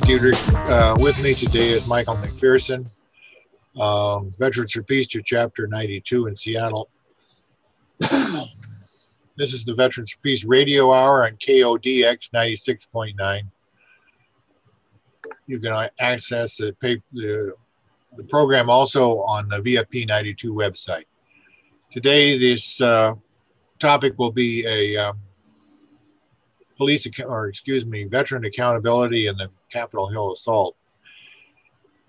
Mike. Uh, with me today is Michael McPhearson, um, Veterans for Peace to Chapter 92 in Seattle. this is the Veterans for Peace radio hour on KODX 96.9. You can access the, the, the program also on the VFP 92 website. Today, this uh, topic will be a um, police or excuse me, veteran accountability in the Capitol Hill assault.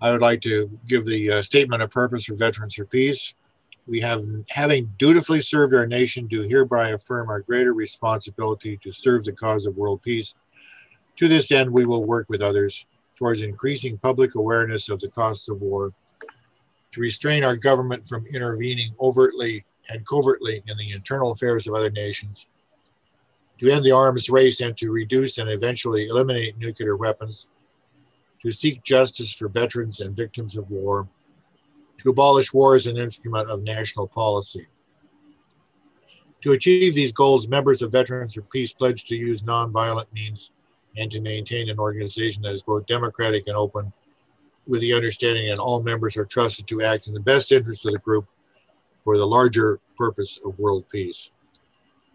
I would like to give the uh, statement of purpose for Veterans for Peace. We have, having dutifully served our nation, do hereby affirm our greater responsibility to serve the cause of world peace. To this end, we will work with others towards increasing public awareness of the costs of war, to restrain our government from intervening overtly and covertly in the internal affairs of other nations, to end the arms race and to reduce and eventually eliminate nuclear weapons, to seek justice for veterans and victims of war, to abolish war as an instrument of national policy. To achieve these goals, members of Veterans for Peace pledge to use nonviolent means and to maintain an organization that is both democratic and open, with the understanding that all members are trusted to act in the best interest of the group for the larger purpose of world peace.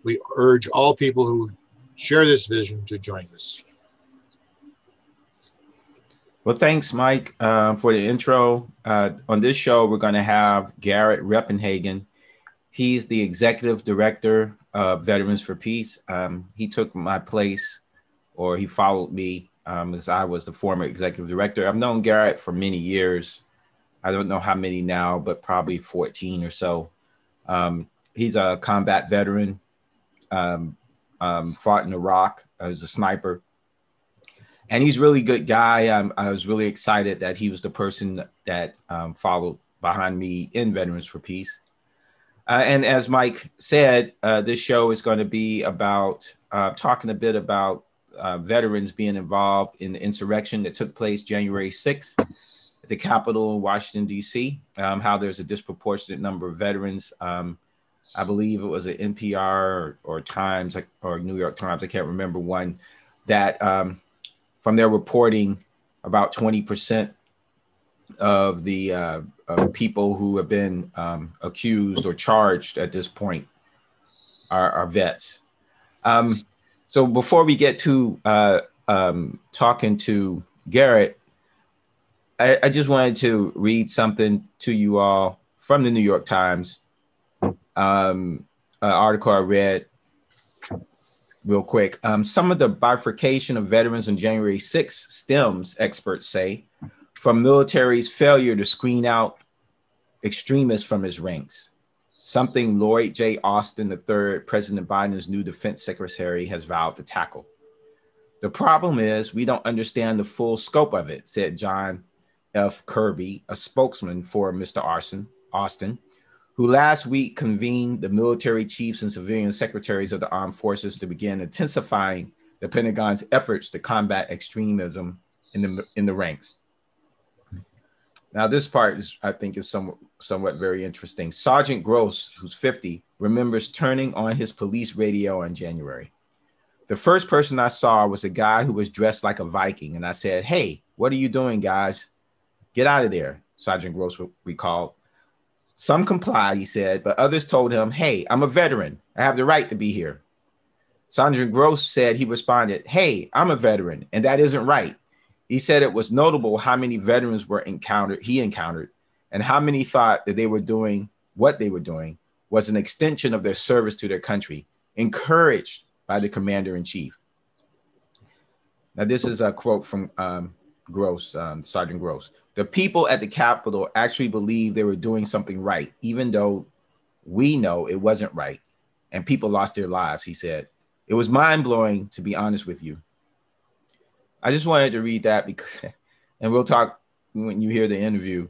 We urge all people who share this vision to join us. Well, thanks, Mike, uh, for the intro. Uh, on this show, we're going to have Garrett Reppenhagen. He's the executive director of Veterans for Peace. Um, he took my place, or he followed me, um, as I was the former executive director. I've known Garrett for many years. I don't know how many now, but probably 14 or so. Um, he's a combat veteran um, um, fought in Iraq as a sniper. And he's really good guy. Um, I was really excited that he was the person that um, followed behind me in Veterans for Peace. Uh, and as Mike said, uh, this show is going to be about uh, talking a bit about uh, veterans being involved in the insurrection that took place January 6th at the Capitol in Washington, D.C., um, how there's a disproportionate number of veterans um, I believe it was an NPR or, or Times or New York Times, I can't remember one, that um, from their reporting, about 20% of the uh, of people who have been um, accused or charged at this point are, are vets. Um, so before we get to uh, um, talking to Garrett, I, I just wanted to read something to you all from the New York Times um, uh, article I read real quick. Um, some of the bifurcation of veterans on January 6 stems, experts say, from military's failure to screen out extremists from his ranks. Something Lloyd J. Austin III, President Biden's new defense secretary, has vowed to tackle. The problem is we don't understand the full scope of it, said John F. Kirby, a spokesman for Mr. Arson, Austin who last week convened the military chiefs and civilian secretaries of the armed forces to begin intensifying the Pentagon's efforts to combat extremism in the in the ranks. Now, this part is, I think, is somewhat, somewhat very interesting. Sergeant Gross, who's 50, remembers turning on his police radio in January. The first person I saw was a guy who was dressed like a Viking, and I said, "Hey, what are you doing, guys? Get out of there!" Sergeant Gross recalled. Some complied, he said, but others told him, Hey, I'm a veteran. I have the right to be here. Sergeant Gross said he responded, Hey, I'm a veteran, and that isn't right. He said it was notable how many veterans were encountered, he encountered, and how many thought that they were doing what they were doing was an extension of their service to their country, encouraged by the commander in chief. Now, this is a quote from um, Gross, um, Sergeant Gross the people at the Capitol actually believed they were doing something right, even though we know it wasn't right. And people lost their lives, he said. It was mind blowing, to be honest with you. I just wanted to read that because, and we'll talk when you hear the interview,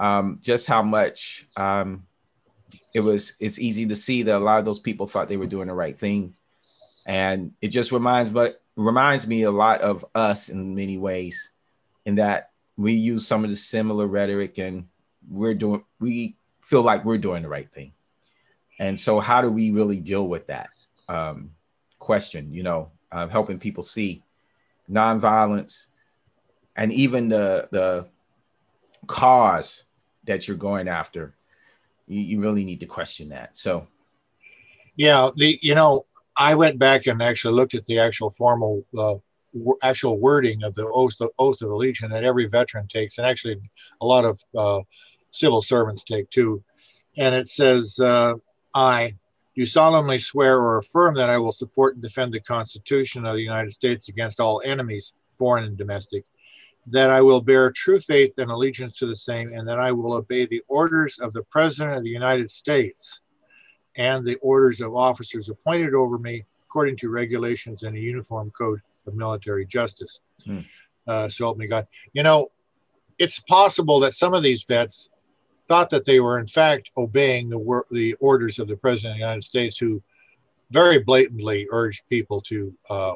um, just how much um, it was. It's easy to see that a lot of those people thought they were doing the right thing, and it just reminds but reminds me a lot of us in many ways, in that we use some of the similar rhetoric and we're doing we feel like we're doing the right thing. And so how do we really deal with that um, question you know uh, helping people see nonviolence and even the the cause that you're going after, you, you really need to question that. So, yeah, the you know I went back and actually looked at the actual formal uh, actual wording of the oath, the oath of allegiance that every veteran takes, and actually a lot of uh, civil servants take too. And it says, uh, "I do solemnly swear or affirm that I will support and defend the Constitution of the United States against all enemies, foreign and domestic." That I will bear true faith and allegiance to the same, and that I will obey the orders of the President of the United States and the orders of officers appointed over me according to regulations and a uniform code of military justice. Hmm. Uh, so help me God. You know, it's possible that some of these vets thought that they were in fact obeying the wor- the orders of the president of the United States, who very blatantly urged people to uh,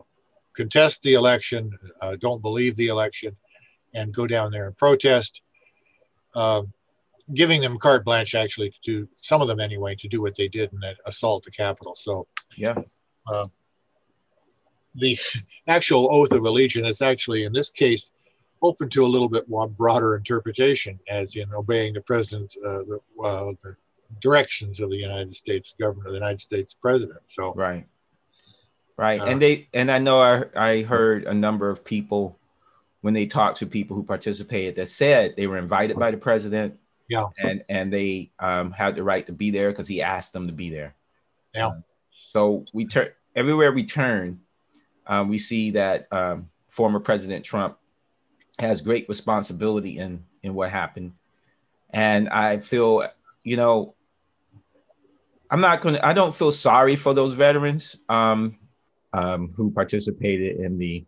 contest the election, uh, don't believe the election, and go down there and protest. Um, giving them carte blanche actually to do some of them anyway to do what they did in that assault the Capitol. So yeah, uh, the actual oath of allegiance is actually in this case open to a little bit more broader interpretation, as in obeying the president's uh, the, uh, the directions of the United States government, the United States president. So right, right, uh, and they and I know I I heard a number of people when they talked to people who participated that said they were invited by the president yeah. And and they um, had the right to be there because he asked them to be there. Yeah. Um, so we turn everywhere we turn, um, we see that um, former President Trump has great responsibility in in what happened, and I feel, you know, I'm not gonna. I don't feel sorry for those veterans um, um, who participated in the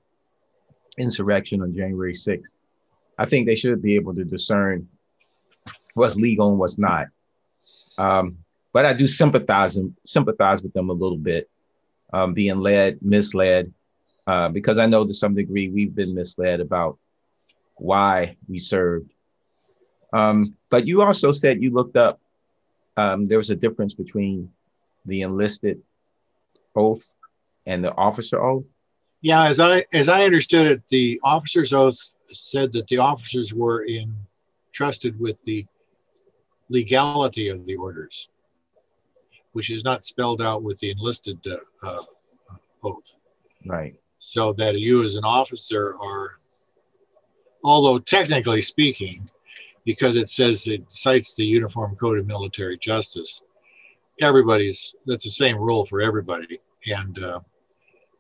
insurrection on January 6th. I think they should be able to discern what's legal and what's not. Um, but I do sympathize sympathize with them a little bit, um, being led, misled, uh, because I know to some degree we've been misled about why we served. Um, but you also said you looked up. Um, there was a difference between the enlisted oath and the officer oath. Yeah, as I as I understood it, the officer's oath said that the officers were entrusted with the legality of the orders, which is not spelled out with the enlisted uh, uh, oath. Right. So that you, as an officer, are, although technically speaking, because it says it cites the Uniform Code of Military Justice, everybody's that's the same rule for everybody. And uh,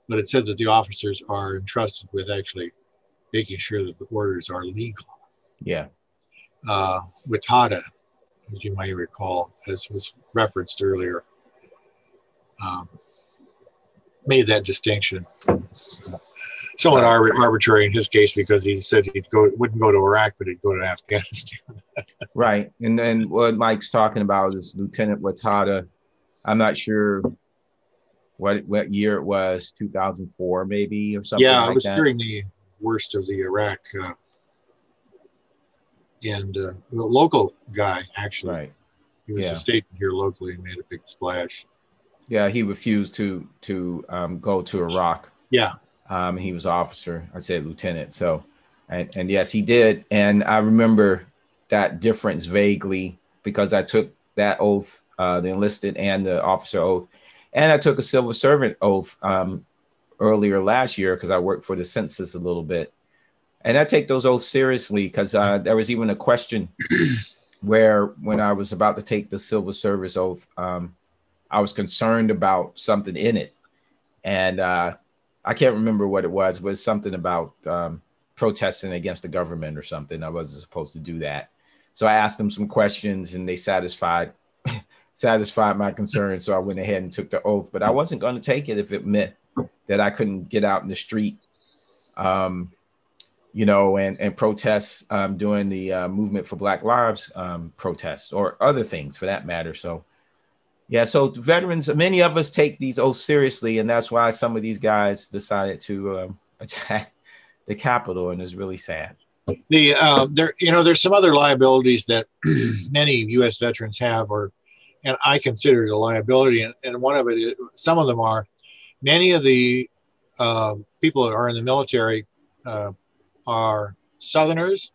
but it said that the officers are entrusted with actually making sure that the orders are legal. Yeah. Uh, Watada as you might recall, as was referenced earlier, um, made that distinction. Somewhat arbitrary in his case because he said he'd go wouldn't go to Iraq, but he'd go to Afghanistan. right, and then what Mike's talking about is Lieutenant Watada. I'm not sure what what year it was, 2004 maybe or something. Yeah, like it was that. during the worst of the Iraq uh, and uh, a local guy actually. Right. He was yeah. a state here locally and made a big splash. Yeah, he refused to to um, go to Iraq. Yeah. Um, he was officer. I said lieutenant. So, and and yes, he did. And I remember that difference vaguely because I took that oath, uh, the enlisted and the officer oath, and I took a civil servant oath um, earlier last year because I worked for the census a little bit and I take those oaths seriously because uh, there was even a question where when I was about to take the civil service oath, um, I was concerned about something in it, and uh, I can't remember what it was. It was something about um, protesting against the government or something. I wasn't supposed to do that, so I asked them some questions, and they satisfied satisfied my concerns. So I went ahead and took the oath, but I wasn't going to take it if it meant that I couldn't get out in the street. Um, you know, and and protests um, during the uh, movement for Black Lives um, protests or other things for that matter. So, yeah, so veterans, many of us take these oaths seriously, and that's why some of these guys decided to um, attack the Capitol, and it's really sad. The uh, there, you know, there's some other liabilities that many U.S. veterans have, or and I consider it a liability, and, and one of it, is, some of them are, many of the uh, people that are in the military. Uh, are Southerners.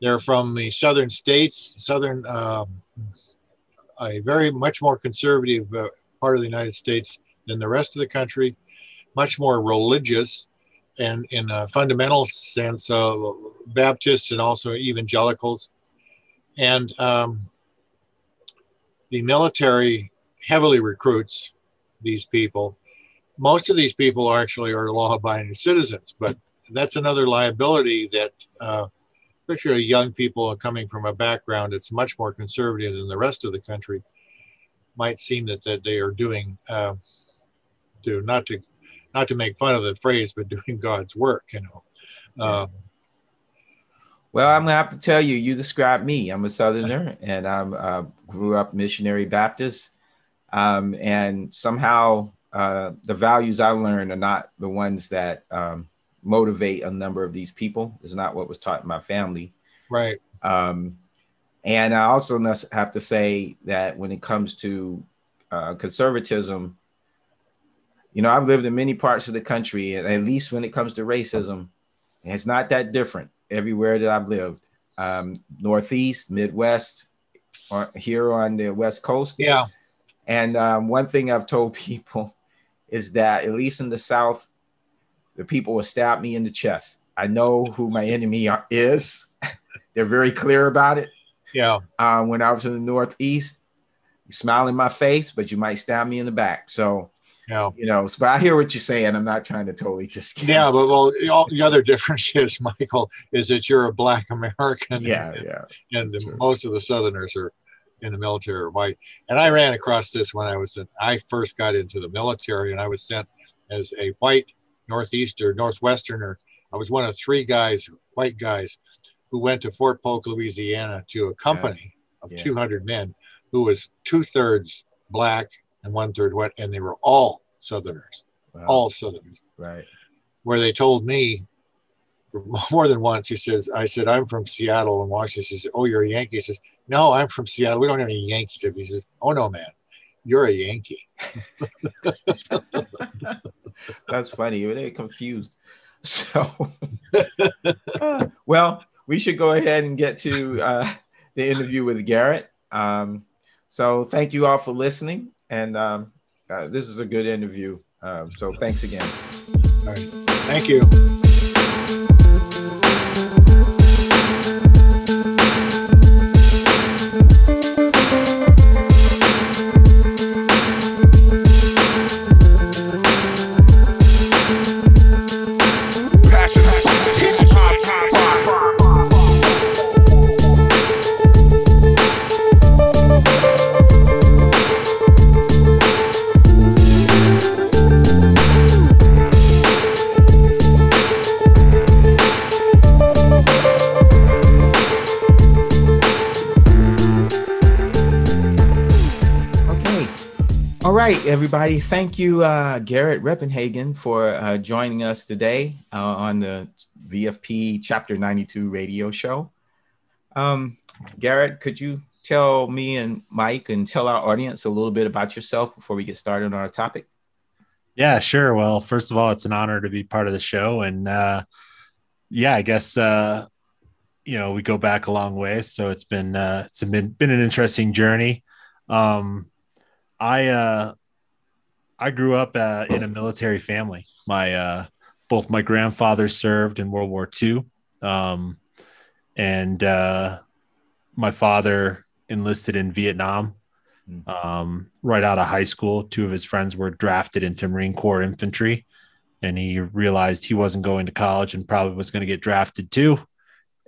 They're from the southern states, southern, um, a very much more conservative uh, part of the United States than the rest of the country, much more religious, and in a fundamental sense, uh, Baptists and also evangelicals. And um, the military heavily recruits these people. Most of these people actually are law-abiding citizens, but that's another liability that, especially young people coming from a background that's much more conservative than the rest of the country, might seem that, that they are doing uh, to not to not to make fun of the phrase, but doing God's work. You know. Um, well, I'm gonna have to tell you. You described me. I'm a Southerner, and I uh, grew up missionary Baptist, um, and somehow uh, the values I learned are not the ones that um, motivate a number of these people. It's not what was taught in my family. Right. Um, and I also have to say that when it comes to uh, conservatism, you know, I've lived in many parts of the country, and at least when it comes to racism, it's not that different everywhere that I've lived. Um, Northeast, Midwest, or here on the West Coast. Yeah. And um, one thing I've told people is that at least in the South, the people will stab me in the chest. I know who my enemy are, is. They're very clear about it. Yeah. Um, when I was in the Northeast, you smile in my face, but you might stab me in the back. So yeah. You know, but I hear what you're saying. I'm not trying to totally discount. Yeah, but well, all, the other difference is, Michael, is that you're a black American. Yeah, yeah. And the, most of the Southerners are in the military are white. And I ran across this when I was in, I first got into the military and I was sent as a white Northeaster, Northwesterner. I was one of three guys, white guys, who went to Fort Polk, Louisiana to a company yeah. of yeah. 200 men who was two thirds black and one third white, and they were all Southerners, wow. all Southerners. Right. Where they told me more than once, he says, I said, I'm from Seattle and Washington. He says, Oh, you're a Yankee. He says, No, I'm from Seattle. We don't have any Yankees. He says, Oh, no, man, you're a Yankee. That's funny. They're confused. So, well, we should go ahead and get to uh, the interview with Garrett. Um, so, thank you all for listening. And um, uh, this is a good interview. Um, so thanks again. Thank you. Right, everybody. Thank you, uh, Garrett Reppenhagen, for uh, joining us today uh, on the VFP Chapter 92 radio show. Um, Garrett, could you tell me and Mike and tell our audience a little bit about yourself before we get started on our topic? Yeah, sure. Well, first of all, it's an honor to be part of the show. And uh, yeah, I guess, uh, you know, we go back a long way. So it's been, uh, it's been, been an interesting journey. Um, I uh, I grew up uh, in a military family. My uh, both my grandfathers served in World War II, um, and uh, my father enlisted in Vietnam. Hmm. Um, right out of high school, two of his friends were drafted into Marine Corps infantry, and he realized he wasn't going to college and probably was going to get drafted too.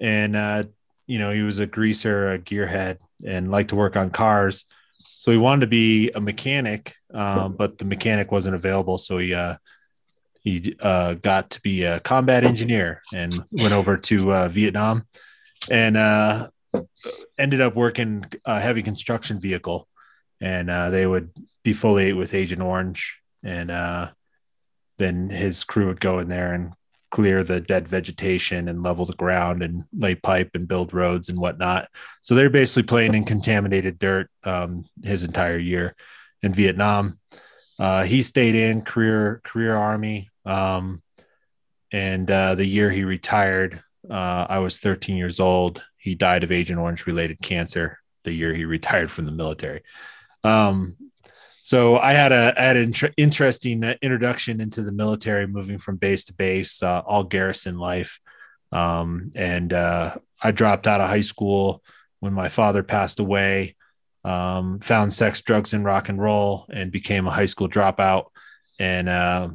And uh, you know, he was a greaser, a gearhead, and liked to work on cars. So he wanted to be a mechanic, um, but the mechanic wasn't available. So he uh, he uh, got to be a combat engineer and went over to uh, Vietnam and uh, ended up working a heavy construction vehicle. And uh, they would defoliate with Agent Orange, and uh, then his crew would go in there and clear the dead vegetation and level the ground and lay pipe and build roads and whatnot. So they're basically playing in contaminated dirt um, his entire year in Vietnam. Uh, he stayed in career career army, um, and uh, the year he retired, Uh, I was 13 years old. He died of Agent Orange related cancer the year he retired from the military. Um, so I had a I had an interesting introduction into the military, moving from base to base, uh, all garrison life. Um, and uh, I dropped out of high school when my father passed away. Um, found sex, drugs, and rock and roll, and became a high school dropout. And uh,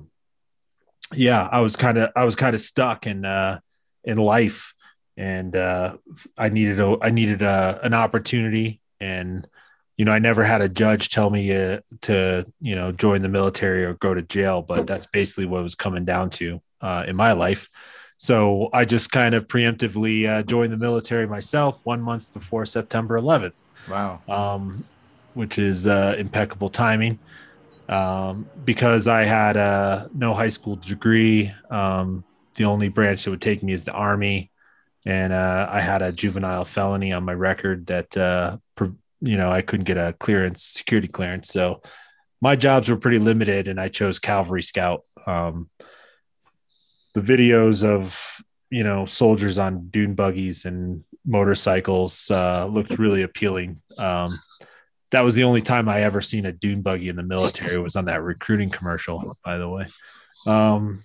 yeah, I was kind of I was kind of stuck in uh, in life, and uh, I needed a I needed a, an opportunity and you know, I never had a judge tell me uh, to, you know, join the military or go to jail, but that's basically what was coming down to uh, in my life. So I just kind of preemptively uh, joined the military myself one month before September 11th. Wow. Um, which is uh, impeccable timing. Um, because I had uh, no high school degree, um, the only branch that would take me is the Army. And uh, I had a juvenile felony on my record that you know, I couldn't get a clearance, security clearance. So my jobs were pretty limited and I chose Cavalry Scout. Um, the videos of, you know, soldiers on dune buggies and motorcycles uh, looked really appealing. Um, that was the only time I ever seen a dune buggy in the military was on that recruiting commercial, by the way. Um,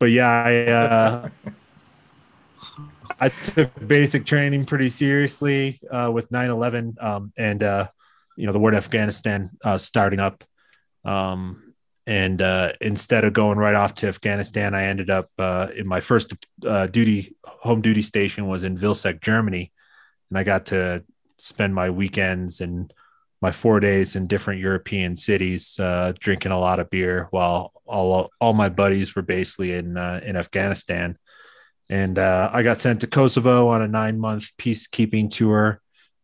but yeah, I, uh, I took basic training pretty seriously uh, with 9 11 um, and, uh, you know, the war in Afghanistan uh, starting up. Um, and uh, instead of going right off to Afghanistan, I ended up uh, in my first uh, duty, home duty station was in Vilseck, Germany. And I got to spend my weekends and my four days in different European cities, drinking a lot of beer while all, all my buddies were basically in, in Afghanistan and uh, I got sent to Kosovo on a nine month peacekeeping tour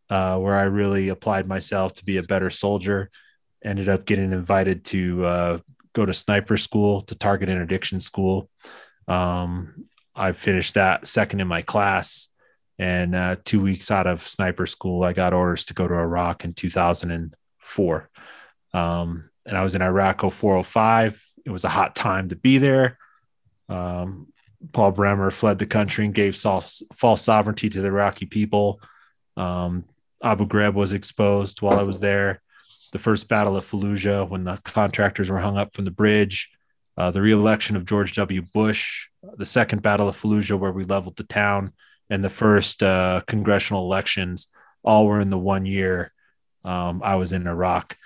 uh, where I really applied myself to be a better soldier. Ended up getting invited to uh, go to sniper school, to target interdiction school. Um, I finished that second in my class. And uh, two weeks out of sniper school, I got orders to go to Iraq in 2004. Um, and I was in Iraq 0405. It was a hot time to be there. Um, Paul Bremer fled the country and gave false, false sovereignty to the Iraqi people. Um, Abu Ghraib was exposed while I was there. The first battle of Fallujah, when the contractors were hung up from the bridge. Uh, the reelection of George W. Bush. The second battle of Fallujah, where we leveled the town. And the first uh, congressional elections, all were in the one year um, I was in Iraq.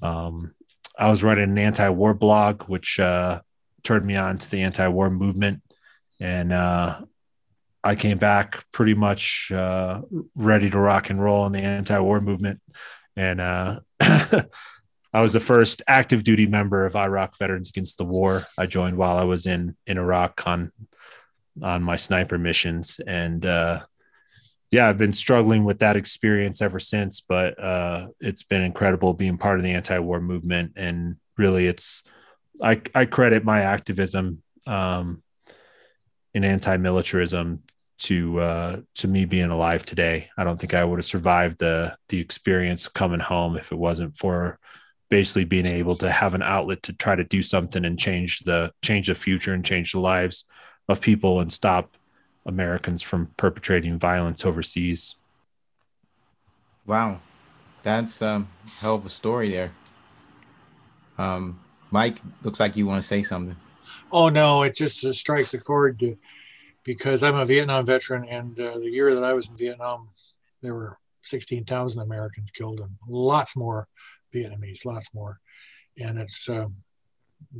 Um, I was writing an anti war blog, which uh, turned me on to the anti war movement and uh, I came back pretty much uh, ready to rock and roll in the anti-war movement, and uh, I was the first active duty member of Iraq Veterans Against the War. I joined while I was in in Iraq on on my sniper missions, and uh, yeah, I've been struggling with that experience ever since. But uh, it's been incredible being part of the anti-war movement, and really, it's I I credit my activism. Um, in anti-militarism to uh, to me being alive today. I don't think I would have survived the the experience of coming home if it wasn't for basically being able to have an outlet to try to do something and change the change the future and change the lives of people and stop Americans from perpetrating violence overseas. Wow, that's um, hell of a story there. Um, Mike, looks like you want to say something. Oh no, it just uh, strikes a chord to, because I'm a Vietnam veteran, and uh, the year that I was in Vietnam, there were 16,000 Americans killed, and lots more Vietnamese, lots more, and it's uh,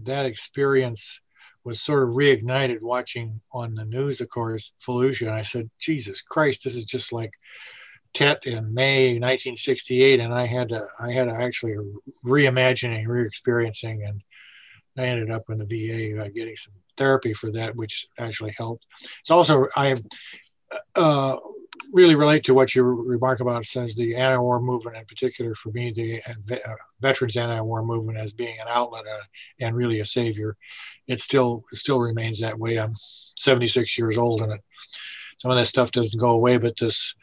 that experience was sort of reignited watching on the news, of course, Fallujah. And I said, Jesus Christ, this is just like Tet in May 1968, and I had to, I had to actually reimagining, re-experiencing, and I ended up in the VA uh, getting some therapy for that, which actually helped. It's also I uh, really relate to what you remark about says the anti-war movement in particular for me the uh, veterans anti-war movement as being an outlet uh, and really a savior it still it still remains that way i'm 76 years old and it, some of that stuff doesn't go away but this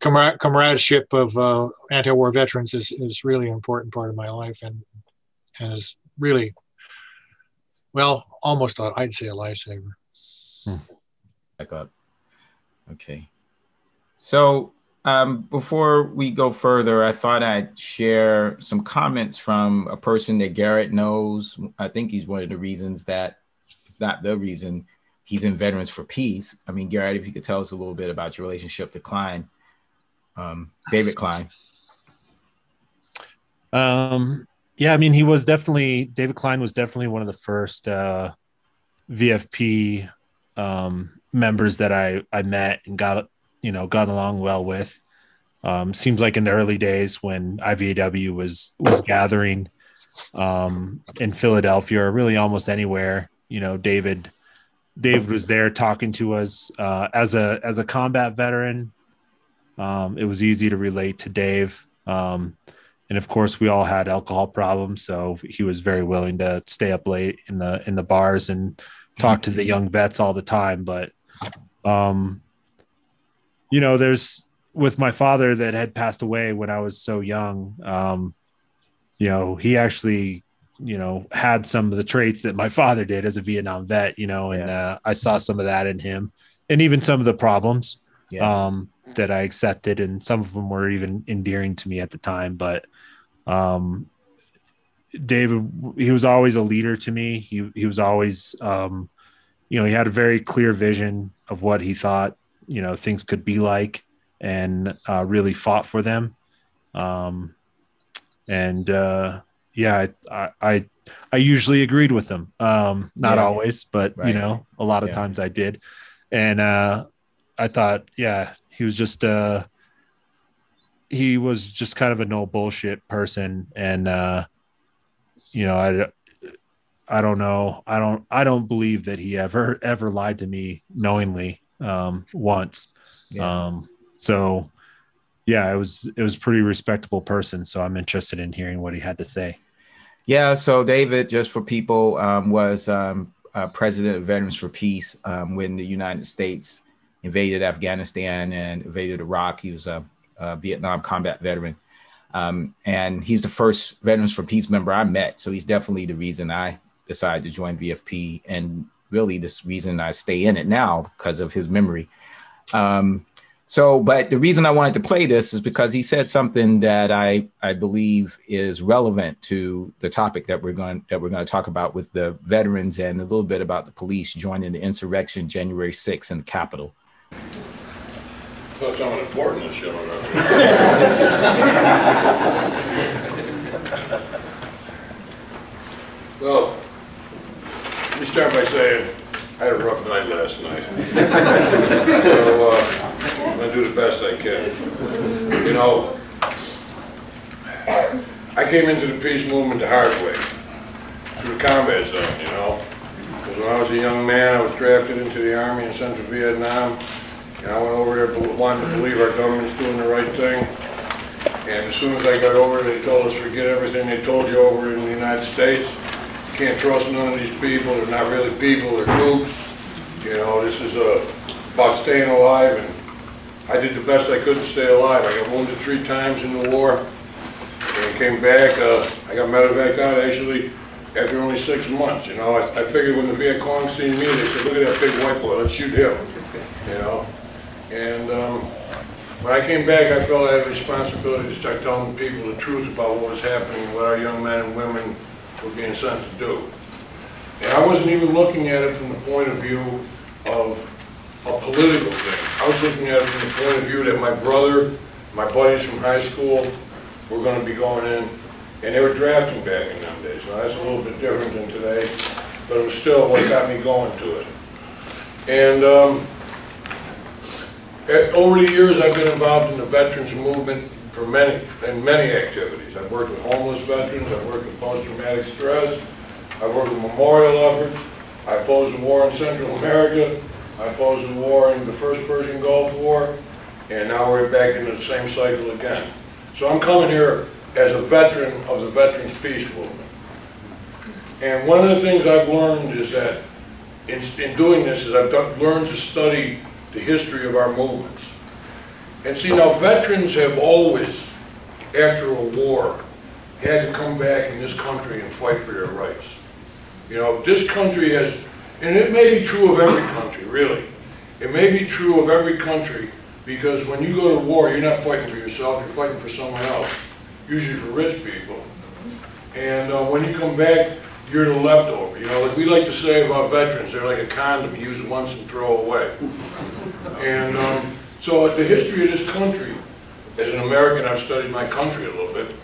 comradeship of uh, anti-war veterans is, is really an important part of my life and and is really well, almost, i would say a lifesaver. Hmm. Back up. Okay. So um, before we go further, I thought I'd share some comments from a person that Garrett knows. I think he's one of the reasons that, not the reason, he's in Veterans for Peace. I mean, Garrett, if you could tell us a little bit about your relationship to Cline, um, David Cline. Um, yeah, I mean, he was definitely David Cline was definitely one of the first uh, VFP um, members that I I met and got you know got along well with. Um, seems like in the early days when IVAW was was gathering um, in Philadelphia or really almost anywhere, you know, David David was there talking to us uh, as a as a combat veteran. Um, it was easy to relate to Dave. Um, and of course we all had alcohol problems so he was very willing to stay up late in the in the bars and talk to the young vets all the time. But um you know there's with my father that had passed away when i was so young um you know he actually you know had some of the traits that my father did as a vietnam vet you know and uh, i saw some of that in him and even some of the problems. Yeah. um that i accepted and some of them were even endearing to me at the time but um, David, he was always a leader to me. He he was always, um, you know, he had a very clear vision of what he thought, you know, things could be like, and uh, really fought for them. Um, and uh, yeah, I, I I usually agreed with him. Um, not yeah. always, but right. you know, a lot of yeah. times I did. And uh, I thought, yeah, he was just uh, he was just kind of a no bullshit person and uh you know i i don't know. I don't i don't believe that he ever ever lied to me knowingly um once. Yeah. um so yeah it was it was pretty respectable person so i'm interested in hearing what he had to say. Yeah so david just for people um, was um, uh, president of veterans for peace um, when the united states invaded afghanistan and invaded iraq he was a uh, Vietnam combat veteran. Um, and he's the first Veterans for Peace member I met. So he's definitely the reason I decided to join VFP and really this reason I stay in it now because of his memory. Um, so, but the reason I wanted to play this is because he said something that I, I believe is relevant to the topic that we're going that we're going to talk about with the veterans and a little bit about the police joining the insurrection January 6th in the Capitol thought someone important was showing up. well, let me start by saying I had a rough night last night. so uh, I'm going to do the best I can. You know, I came into the peace movement the hard way, through the combat zone, you know. Because when I was a young man, I was drafted into the Army in Central Vietnam. And I went over there wanting to believe our government's doing the right thing. And as soon as I got over they told us forget everything they told you over in the United States. Can't trust none of these people. They're not really people. They're goops. You know, this is uh, about staying alive. And I did the best I could to stay alive. I got wounded three times in the war. And came back. Uh, I got medevac out actually after only six months. You know, I, I figured when the Viet Cong seen me, they said, look at that big white boy, let's shoot him. You know, and um, when I came back, I felt I had a responsibility to start telling people the truth about what was happening, what our young men and women were being sent to do. And I wasn't even looking at it from the point of view of a political thing. I was looking at it from the point of view that my brother, my buddies from high school were going to be going in, and they were drafting back in them days. So that's a little bit different than today, but it was still what got me going to it. And um, over the years, I've been involved in the veterans movement for many, in many activities. I've worked with homeless veterans, I've worked with post-traumatic stress, I've worked with memorial efforts, I opposed the war in Central America, I opposed the war in the first Persian Gulf War, and now we're back into the same cycle again. So I'm coming here as a veteran of the Veterans Peace Movement. And one of the things I've learned is that in, in doing this is I've done, learned to study the history of our movements. And see, now veterans have always, after a war, had to come back in this country and fight for their rights. You know, this country has, and it may be true of every country, really. It may be true of every country, because when you go to war, you're not fighting for yourself, you're fighting for someone else, usually for rich people. And uh, when you come back, you're the leftover. You know, like we like to say about veterans, they're like a condom, you use it once and throw away. And um, so the history of this country, as an American, I've studied my country a little bit.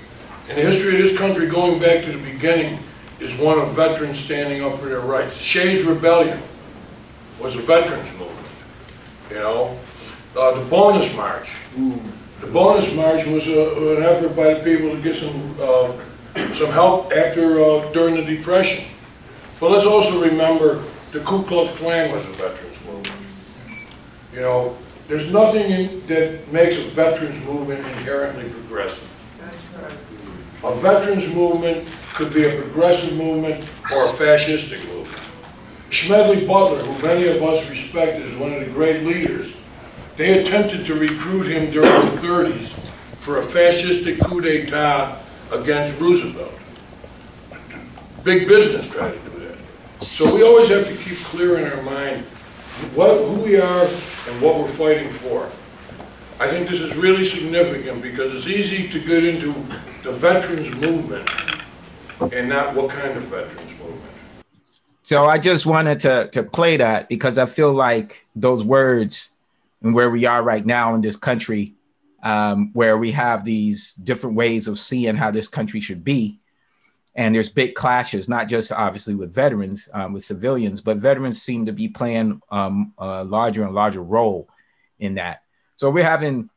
And the history of this country, going back to the beginning, is one of veterans standing up for their rights. Shays' Rebellion was a veterans movement, you know. Uh, the Bonus March. The Bonus March was a, an effort by the people to get some, uh, some help after, uh, during the Depression. But let's also remember the Ku Klux Klan was a movement. You know, there's nothing in, that makes a veterans movement inherently progressive. A veterans movement could be a progressive movement or a fascistic movement. Smedley Butler, who many of us respect as one of the great leaders, they attempted to recruit him during the 30s for a fascistic coup d'etat against Roosevelt. Big business tried to do that. So we always have to keep clear in our mind what, who we are and what we're fighting for. I think this is really significant because it's easy to get into the veterans movement and not what kind of veterans movement. So I just wanted to to play that because I feel like those words and where we are right now in this country, um, where we have these different ways of seeing how this country should be, and there's big clashes, not just obviously with veterans, um, with civilians, but veterans seem to be playing um, a larger and larger role in that. So we're having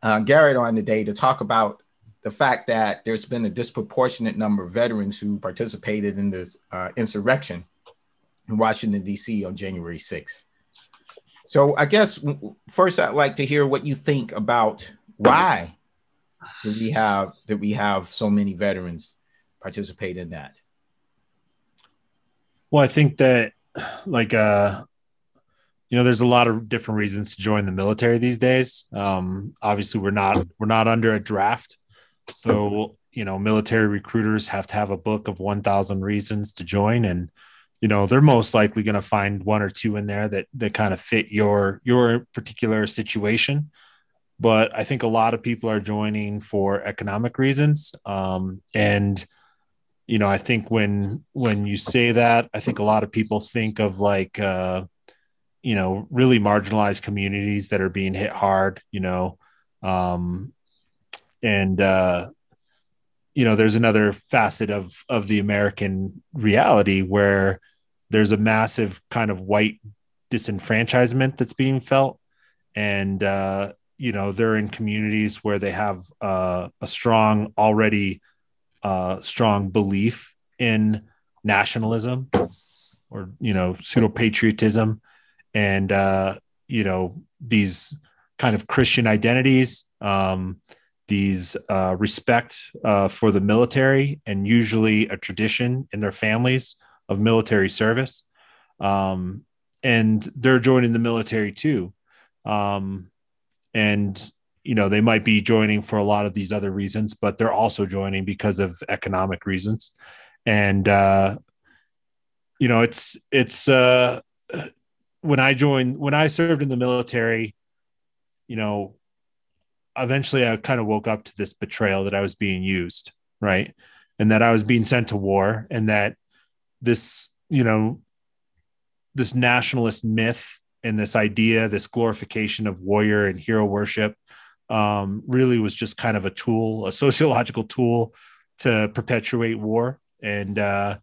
uh, Garrett on today to talk about the fact that there's been a disproportionate number of veterans who participated in this uh, insurrection in Washington, D.C. on January 6th. So I guess first I'd like to hear what you think about why do we have that we have so many veterans participate in that? Well, I think that like uh you know there's a lot of different reasons to join the military these days um obviously we're not we're not under a draft so, you know, military recruiters have to have a book of 1,000 reasons to join. And, you know, they're most likely going to find one or two in there that, that kind of fit your, your particular situation. But I think a lot of people are joining for economic reasons. Um, and, you know, I think when, when you say that, I think a lot of people think of like, uh, you know, really marginalized communities that are being hit hard, you know, um, and uh, you know there's another facet of of the american reality where there's a massive kind of white disenfranchisement that's being felt. And uh, you know they're in communities where they have uh, a strong already uh, strong belief in nationalism or you know pseudo patriotism and uh, you know these kind of christian identities um, these uh, respect uh, for the military and usually a tradition in their families of military service. Um, and they're joining the military too. Um, and, you know, they might be joining for a lot of these other reasons, but they're also joining because of economic reasons. And, uh, you know, it's, it's, uh, when I joined, when I served in the military, you know, eventually I kind of woke up to this betrayal that I was being used, right? And that I was being sent to war and that this, you know, this nationalist myth and this idea, this glorification of warrior and hero worship um, really was just kind of a tool, a sociological tool to perpetuate war. And, uh,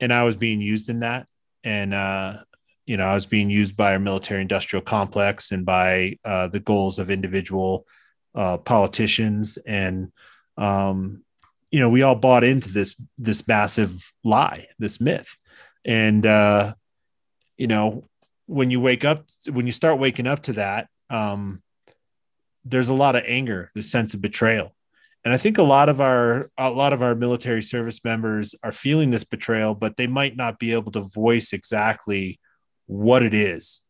and I was being used in that. And, uh, you know, I was being used by our military industrial complex and by uh, the goals of individual uh, politicians and um, you know we all bought into this this massive lie this myth and uh, you know when you wake up when you start waking up to that um, there's a lot of anger the sense of betrayal. And i think a lot of our a lot of our military service members are feeling this betrayal but they might not be able to voice exactly what it is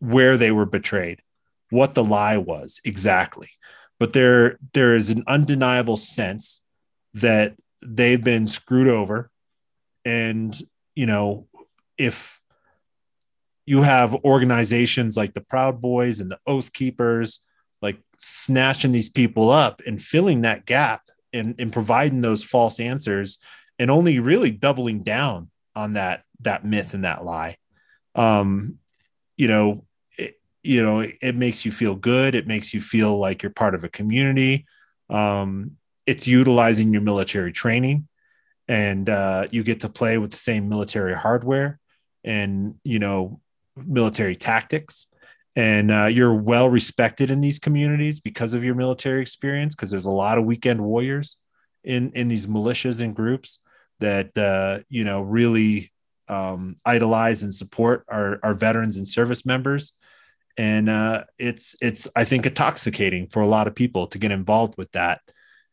where they were betrayed what the lie was exactly. But there there is an undeniable sense that they've been screwed over. And you know if you have organizations like the Proud Boys and the Oath Keepers, like snatching these people up and filling that gap and, and providing those false answers and only really doubling down on that that myth and that lie. Um, you know, it, you know, it, it makes you feel good. It makes you feel like you're part of a community. Um, it's utilizing your military training, and uh, you get to play with the same military hardware and you know military tactics and uh, you're well respected in these communities because of your military experience because there's a lot of weekend warriors in in these militias and groups that uh, you know really um, idolize and support our, our veterans and service members. And uh, it's it's i think intoxicating for a lot of people to get involved with that.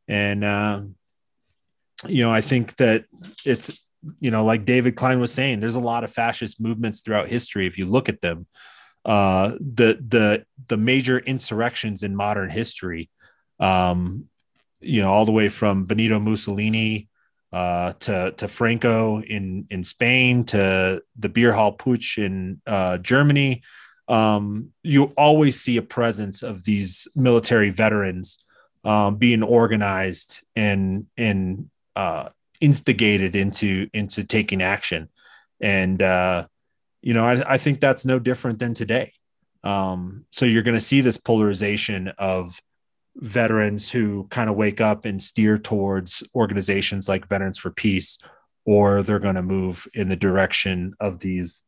And uh, you know i think that it's you know like david Cline was saying there's a lot of fascist movements throughout history if you look at them uh, the the the major insurrections in modern history um, you know all the way from benito mussolini uh, to to Franco in in Spain, to the beer hall putsch in uh, Germany. Um, you always see a presence of these military veterans um, being organized and and uh, instigated into into taking action, and uh, you know I, I think that's no different than today. Um, so you're going to see this polarization of veterans who kind of wake up and steer towards organizations like Veterans for Peace, or they're going to move in the direction of these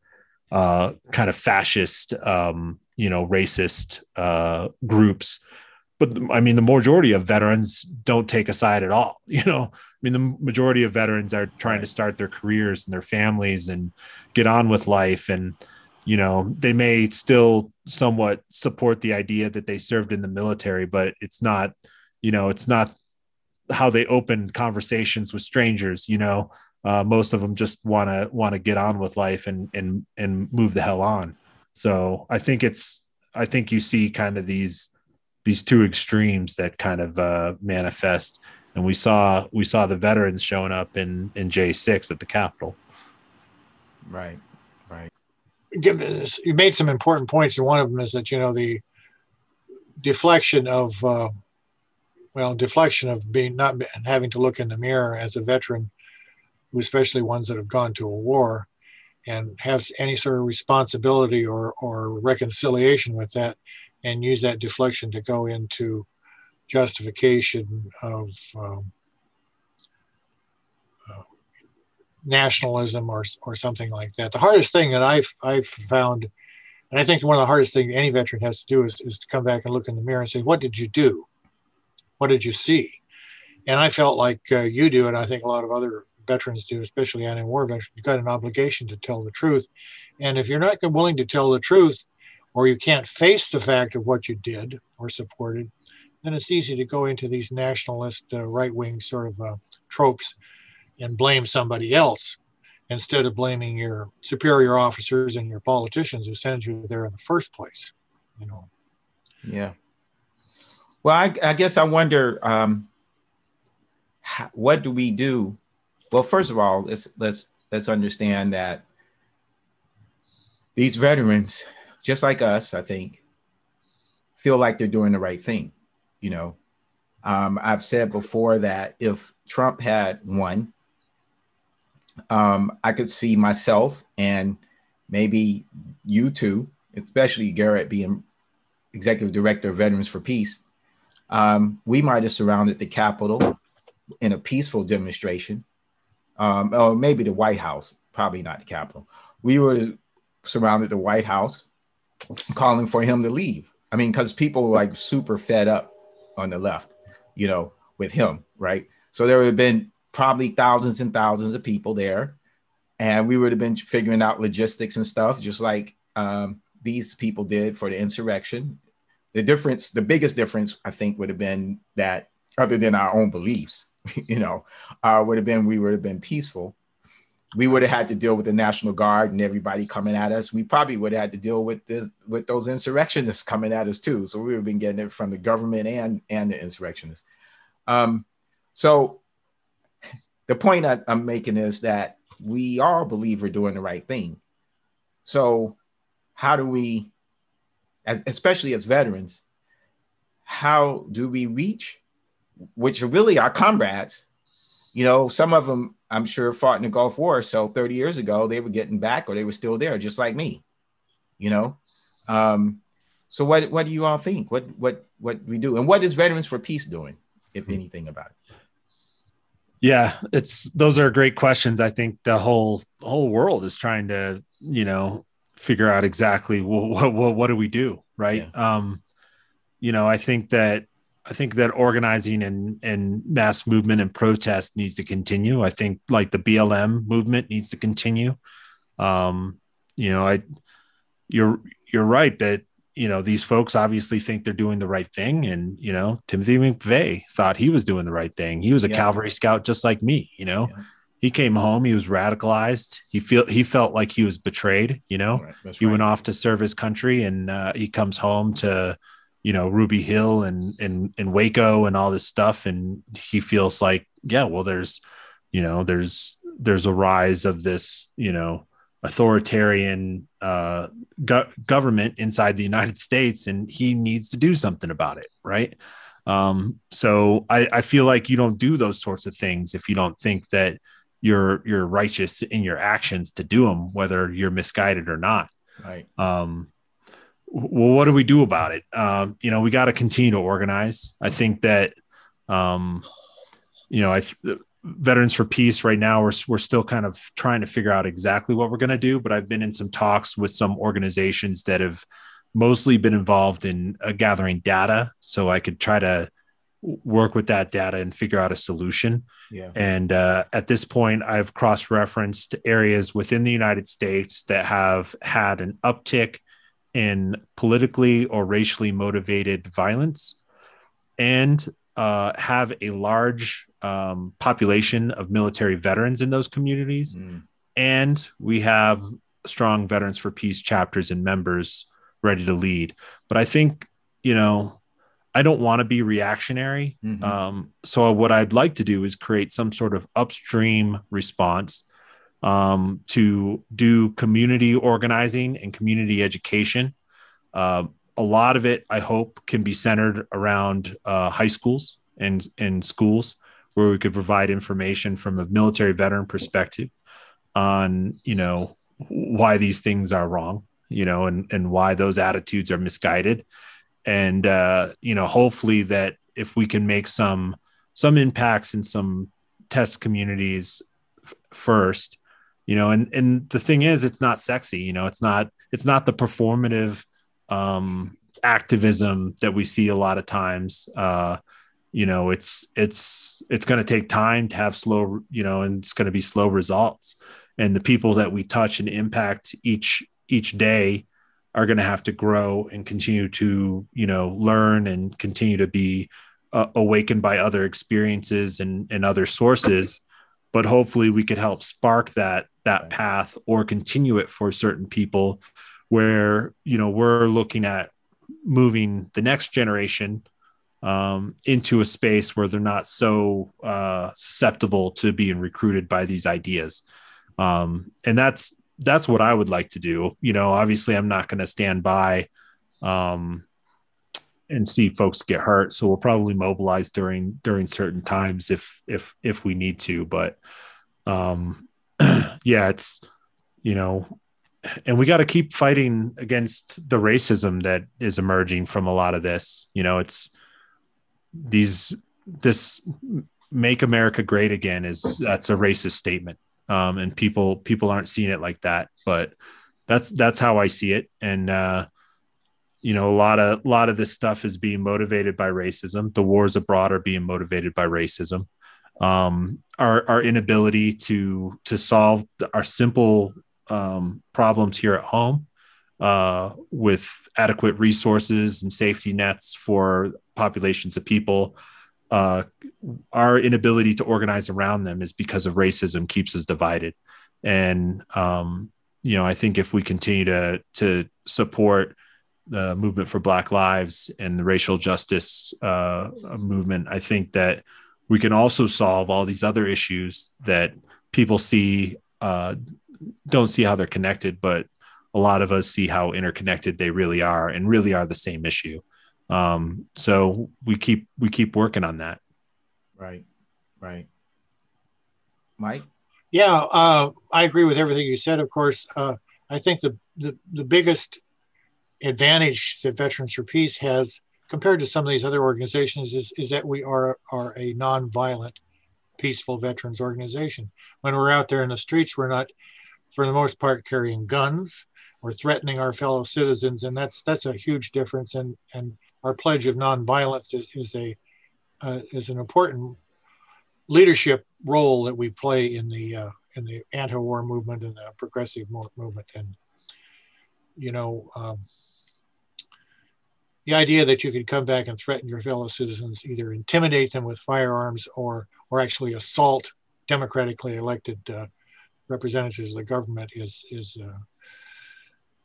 uh, kind of fascist, um, you know, racist uh, groups. But I mean, the majority of veterans don't take a side at all. You know, I mean, the majority of veterans are trying to start their careers and their families and get on with life and you know they may still somewhat support the idea that they served in the military but it's not you know it's not how they open conversations with strangers you know? Uh, most of them just want to want to get on with life and and and move the hell on. So i think it's i think you see kind of these these two extremes that kind of uh, manifest and we saw we saw the veterans showing up in in j6 at the capitol right Right. you made some important points, and one of them is that you know the deflection of uh, well, deflection of being not having to look in the mirror as a veteran, especially ones that have gone to a war, and have any sort of responsibility or or reconciliation with that, and use that deflection to go into justification of um, nationalism or or something like that. The hardest thing that I've I've found, and I think one of the hardest things any veteran has to do is is to come back and look in the mirror and say, what did you do? What did you see? And I felt like uh, you do, and I think a lot of other veterans do, especially anti-war veterans. You've got an obligation to tell the truth, and if you're not willing to tell the truth, or you can't face the fact of what you did or supported, then it's easy to go into these nationalist, uh, right-wing sort of uh, tropes and blame somebody else instead of blaming your superior officers and your politicians who sent you there in the first place you know. Yeah. Well i, I guess i wonder um, how, what do we do? Well first of all let's let's let's understand that these veterans just like us i think feel like they're doing the right thing you know um, i've said before that if trump had won um, I could see myself and maybe you too, especially Garrett being executive director of Veterans for Peace. Um, we might have surrounded the Capitol in a peaceful demonstration, um, or maybe the White House, probably not the Capitol. We were surrounded the White House, calling for him to leave. I mean, because people were like super fed up on the left, you know, with him, right? So there would have been probably thousands and thousands of people there. And we would have been figuring out logistics and stuff, just like um, these people did for the insurrection. The difference, the biggest difference, I think, would have been that, other than our own beliefs, you know, uh, would have been we would have been peaceful. We would have had to deal with the National Guard and everybody coming at us. We probably would have had to deal with this with those insurrectionists coming at us too. So we would have been getting it from the government and and the insurrectionists. Um, so the point I, I'm making is that we all believe we're doing the right thing. So how do we, as, especially as veterans, how do we reach, which are really our comrades? You know, some of them I'm sure fought in the Gulf War. So 30 years ago, they were getting back or they were still there, just like me. You know, um, so what what do you all think? What what what we do, and what is Veterans for Peace doing, if anything, about it? Yeah, it's those are great questions. I think the whole whole world is trying to you know figure out exactly what what, what do we do, right? Yeah. Um, you know, I think that I think that organizing and and mass movement and protest needs to continue. I think like the BLM movement needs to continue. Um, you know, I you're you're right that you know these folks obviously think they're doing the right thing, and you know Timothy McVeigh thought he was doing the right thing. He was a yeah. cavalry scout just like me. You know, yeah. he came home, he was radicalized. He feel he felt like he was betrayed. You know, right. he right. went off to serve his country, and uh, he comes home to you know Ruby Hill and and and Waco and all this stuff, and he feels like yeah, well, there's you know there's there's a rise of this you know authoritarian uh, go- government inside the United States, and he needs to do something about it, right? Um, so I, I feel like you don't do those sorts of things if you don't think that you're you're righteous in your actions to do them, whether you're misguided or not. Right. Um, well, what do we do about it? Um, you know, we got to continue to organize. I think that, um, you know, I Veterans for Peace right now, we're, we're still kind of trying to figure out exactly what we're going to do. But I've been in some talks with some organizations that have mostly been involved in uh, gathering data. So I could try to work with that data and figure out a solution. Yeah. And uh, at this point, I've cross referenced areas within the United States that have had an uptick in politically or racially motivated violence and uh, have a large um, population of military veterans in those communities. Mm. And we have strong Veterans for Peace chapters and members ready to lead. But I think, you know, I don't want to be reactionary. Mm-hmm. Um, so, what I'd like to do is create some sort of upstream response um, to do community organizing and community education. Uh, a lot of it, I hope, can be centered around uh, high schools and, and schools where we could provide information from a military veteran perspective on you know why these things are wrong you know and and why those attitudes are misguided and uh you know hopefully that if we can make some some impacts in some test communities f- first you know and and the thing is it's not sexy you know it's not it's not the performative um activism that we see a lot of times. Uh you know it's it's it's going to take time to have slow you know and it's going to be slow results. And the people that we touch and impact each each day are going to have to grow and continue to you know learn and continue to be uh, awakened by other experiences and and other sources. But hopefully we could help spark that that path or continue it for certain people where you know we're looking at moving the next generation um, into a space where they're not so uh, susceptible to being recruited by these ideas. Um, and that's that's what I would like to do. You know, obviously, I'm not going to stand by um, and see folks get hurt. So we'll probably mobilize during during certain times if if if we need to. But um, yeah, it's you know, and we got to keep fighting against the racism that is emerging from a lot of this. You know, it's these this make America great again is that's a racist statement. Um, and people people aren't seeing it like that, but that's that's how I see it. And uh, you know, a lot of a lot of this stuff is being motivated by racism. The wars abroad are being motivated by racism. Um, our our inability to to solve our simple um, problems here at home uh, with adequate resources and safety nets for populations of people. Uh, our inability to organize around them is because of racism keeps us divided. And um, you know, I think if we continue to to support the movement for Black Lives and the racial justice uh, movement, I think that we can also solve all these other issues that people see uh, don't see how they're connected, but a lot of us see how interconnected they really are and really are the same issue. Um, so we keep we keep working on that. Right, right. Mike. Yeah, uh, I agree with everything you said. Of course, uh, I think the, the the biggest advantage that Veterans for Peace has compared to some of these other organizations is, is that we are are a nonviolent, peaceful veterans organization. When we're out there in the streets, we're not, for the most part, carrying guns or threatening our fellow citizens, and that's that's a huge difference. And and our pledge of nonviolence is, is a uh, is an important leadership role that we play in the uh, in the anti-war movement and the progressive movement. And you know, um, the idea that you could come back and threaten your fellow citizens, either intimidate them with firearms or or actually assault democratically elected uh, representatives of the government, is is uh,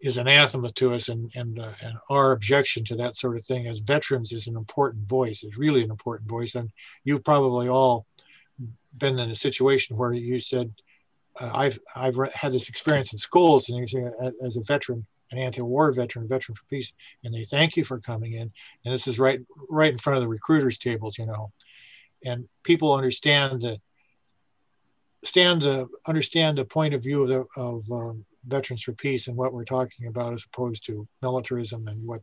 is anathema to us, and and uh, and our objection to that sort of thing as veterans is an important voice. Is really an important voice, and you've probably all been in a situation where you said, uh, "I've I've had this experience in schools," and you say, as a veteran, an anti-war veteran, veteran for peace, and they thank you for coming in, and this is right right in front of the recruiters' tables, you know, and people understand the stand to understand the point of view of, the, of um, Veterans for Peace and what we're talking about as opposed to militarism and what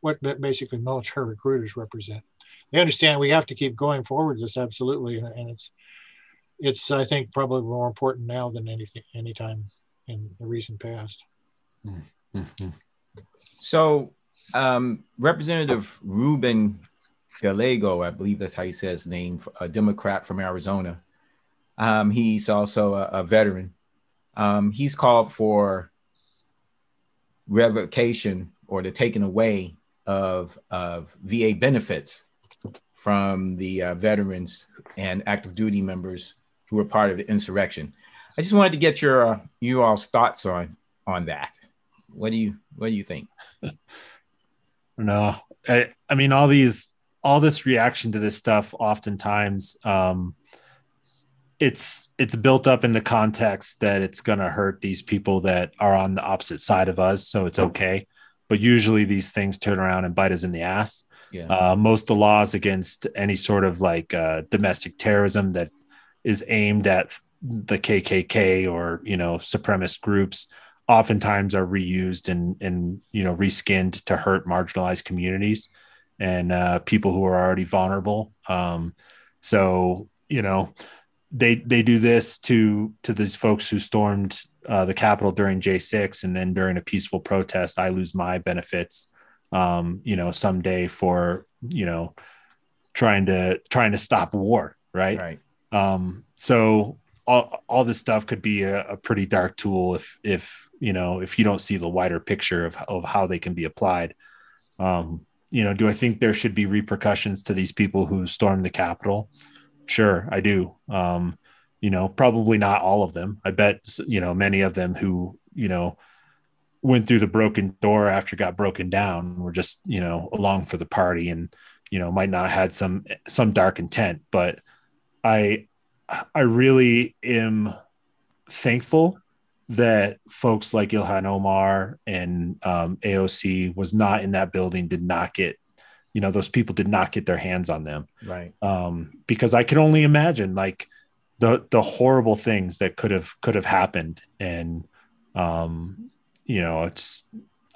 what basically military recruiters represent. They understand we have to keep going forward this absolutely, and it's it's I think probably more important now than anything any time in the recent past. Mm-hmm. So, um, Representative Ruben Gallego, I believe that's how you say his name, a Democrat from Arizona. Um, he's also a, a veteran um, he's called for revocation or the taking away of, of VA benefits from the uh, veterans and active duty members who were part of the insurrection. I just wanted to get your uh, you all's thoughts on on that. What do you what do you think? no, I, I mean all these all this reaction to this stuff oftentimes um, it's it's built up in the context that it's going to hurt these people that are on the opposite side of us so it's okay but usually these things turn around and bite us in the ass yeah. Uh, most of the laws against any sort of like uh, domestic terrorism that is aimed at the kkk or you know supremacist groups oftentimes are reused and and you know reskinned to hurt marginalized communities and uh, people who are already vulnerable um, so you know they they do this to to these folks who stormed uh, the Capitol during J6, and then during a peaceful protest, I lose my benefits. Um, you know, someday for you know trying to trying to stop war, right? Right. Um, so all all this stuff could be a, a pretty dark tool if if you know if you don't see the wider picture of of how they can be applied. Um, you know, do I think there should be repercussions to these people who stormed the Capitol? Sure, I do. Um, you know, probably not all of them. I bet you know many of them who you know went through the broken door after got broken down were just you know along for the party and you know might not had some some dark intent. But I I really am thankful that folks like Ilhan Omar and um, AOC was not in that building, did not get you know those people did not get their hands on them. Right. Um because i can only imagine like the the horrible things that could have could have happened. And um you know it's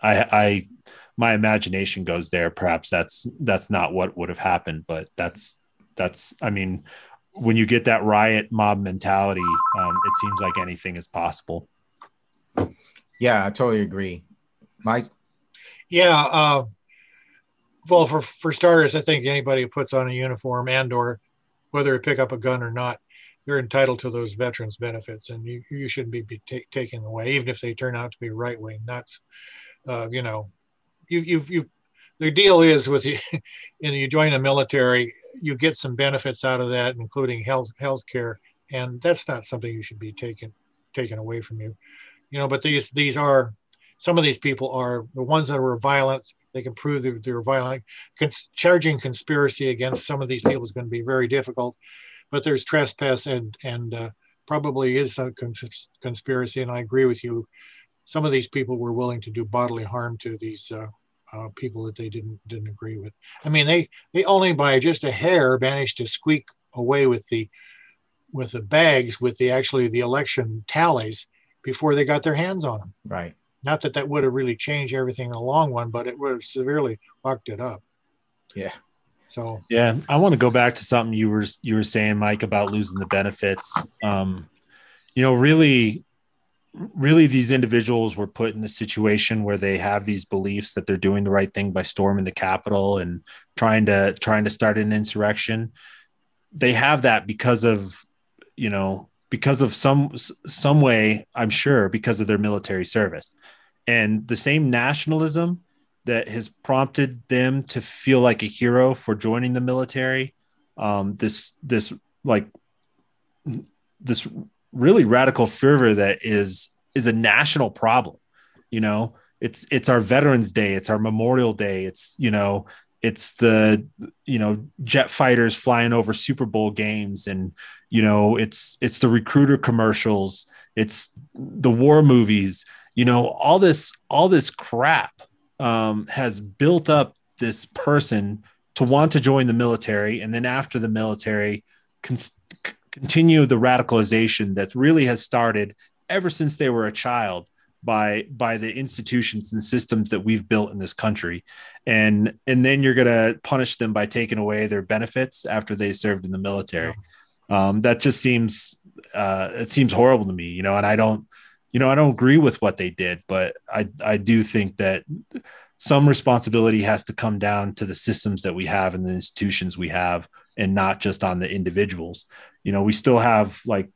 i i my imagination goes there. Perhaps that's that's not what would have happened but that's that's i mean when you get that riot mob mentality um it seems like anything is possible yeah i totally agree mike yeah uh well, for for starters, I think anybody who puts on a uniform and or whether they pick up a gun or not, you're entitled to those veterans benefits, and you, you shouldn't be, be take, taken away, even if they turn out to be right wing nuts. Uh, you know, you you you. The deal is with you, and you join the military, you get some benefits out of that, including health health care, and that's not something you should be taken taken away from you. You know, but these these are some of these people are the ones that were violent they can prove they were violent. Cons- charging conspiracy against some of these people is going to be very difficult, but there's trespass and and uh, probably is a cons- conspiracy. And I agree with you. some of these people were willing to do bodily harm to these uh, uh, people that they didn't didn't agree with. I mean, they they only by just a hair managed to squeak away with the with the bags with the actually the election tallies before they got their hands on them. Right. Not that that would have really changed everything in the long one, but it would have severely fucked it up. Yeah. So Yeah, I want to go back to something you were you were saying, Mike, about losing the benefits. Um, you know, really, really, these individuals were put in the situation where they have these beliefs that they're doing the right thing by storming the Capitol and trying to trying to start an insurrection. They have that because of, you know, because of some some way, I'm sure, because of their military service, and the same nationalism that has prompted them to feel like a hero for joining the military. Um, this this like this really radical fervor that is is a national problem. You know, it's it's our Veterans Day, it's our Memorial Day, it's you know it's the you know jet fighters flying over Super Bowl games, and you know it's it's the recruiter commercials, it's the war movies. You know all this all this crap um, has built up this person to want to join the military, and then after the military, con- continue the radicalization that really has started ever since they were a child by by the institutions and systems that we've built in this country. And and then you're going to punish them by taking away their benefits after they served in the military. Um, that just seems uh, it seems horrible to me you know and i don't you know i don't agree with what they did but i i do think that some responsibility has to come down to the systems that we have and the institutions we have and not just on the individuals you know we still have like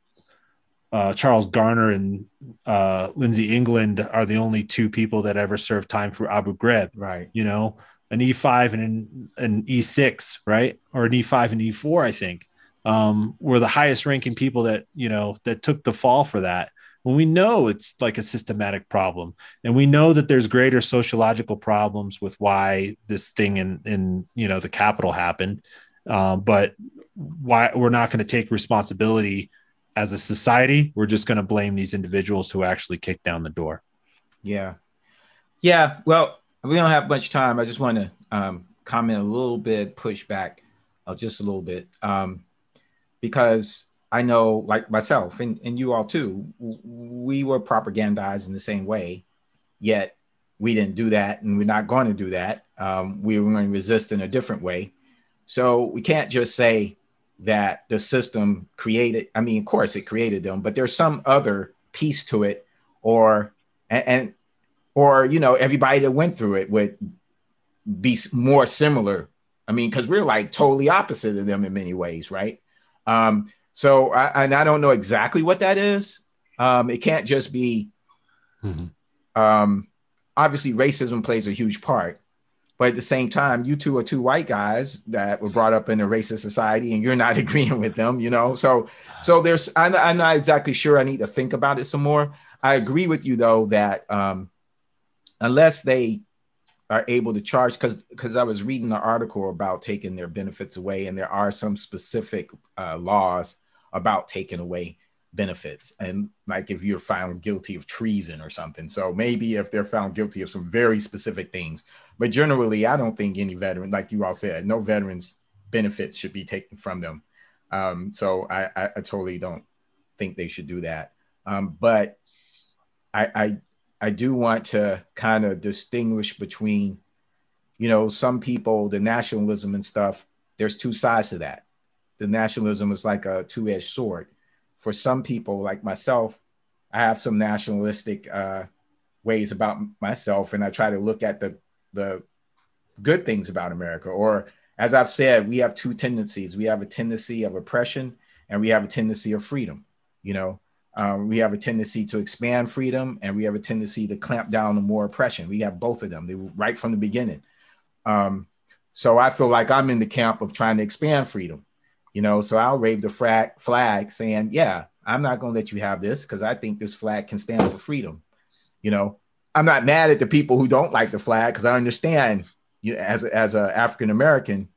uh, Charles Graner and uh, Lindsey England are the only two people that ever served time for Abu Ghraib. Right. You know, an E5 and an, an E6, right? Or an E5 and E4, I think, um, were the highest ranking people that, you know, that took the fall for that. When we know it's like a systematic problem and we know that there's greater sociological problems with why this thing in, in you know, the capital happened. Um, but why we're not going to take responsibility as a society, we're just going to blame these individuals who actually kicked down the door. Yeah. Yeah. Well, we don't have much time. I just want to um, comment a little bit, push back uh, just a little bit, um, because I know, like myself and, and you all too, we were propagandized in the same way, yet we didn't do that and we're not going to do that. Um, we were going to resist in a different way. So we can't just say, that the system created. I mean, of course, it created them, but there's some other piece to it, or and, and or you know, everybody that went through it would be more similar. I mean, because we're like totally opposite of them in many ways, right? Um, so, I, and I don't know exactly what that is. Um, it can't just be. Mm-hmm. Um, obviously, racism plays a huge part, but at the same time, you two are two white guys that were brought up in a racist society, and you're not agreeing with them, you know. So, so there's I'm, I'm not exactly sure. I need to think about it some more. I agree with you though that um, unless they are able to charge, because because I was reading an article about taking their benefits away, and there are some specific uh, laws about taking away benefits and like if you're found guilty of treason or something so maybe if they're found guilty of some very specific things but generally, I don't think any veteran, like you all said, no veterans benefits should be taken from them. Um, so I, I, I, totally don't think they should do that. Um, but I, I, I do want to kind of distinguish between, you know, some people, the nationalism and stuff. There's two sides to that. The nationalism is like a two-edged sword. For some people, like myself, I have some nationalistic uh, ways about myself, and I try to look at the the good things about America. Or as I've said, we have two tendencies. We have a tendency of oppression and we have a tendency of freedom. You know, um, we have a tendency to expand freedom and we have a tendency to clamp down on more oppression. We have both of them. They right from the beginning. Um, so I feel like I'm in the camp of trying to expand freedom. You know, so I'll wave the flag, flag saying, yeah, I'm not going to let you have this because I think this flag can stand for freedom. You know, I'm not mad at the people who don't like the flag because I understand you as as a African American.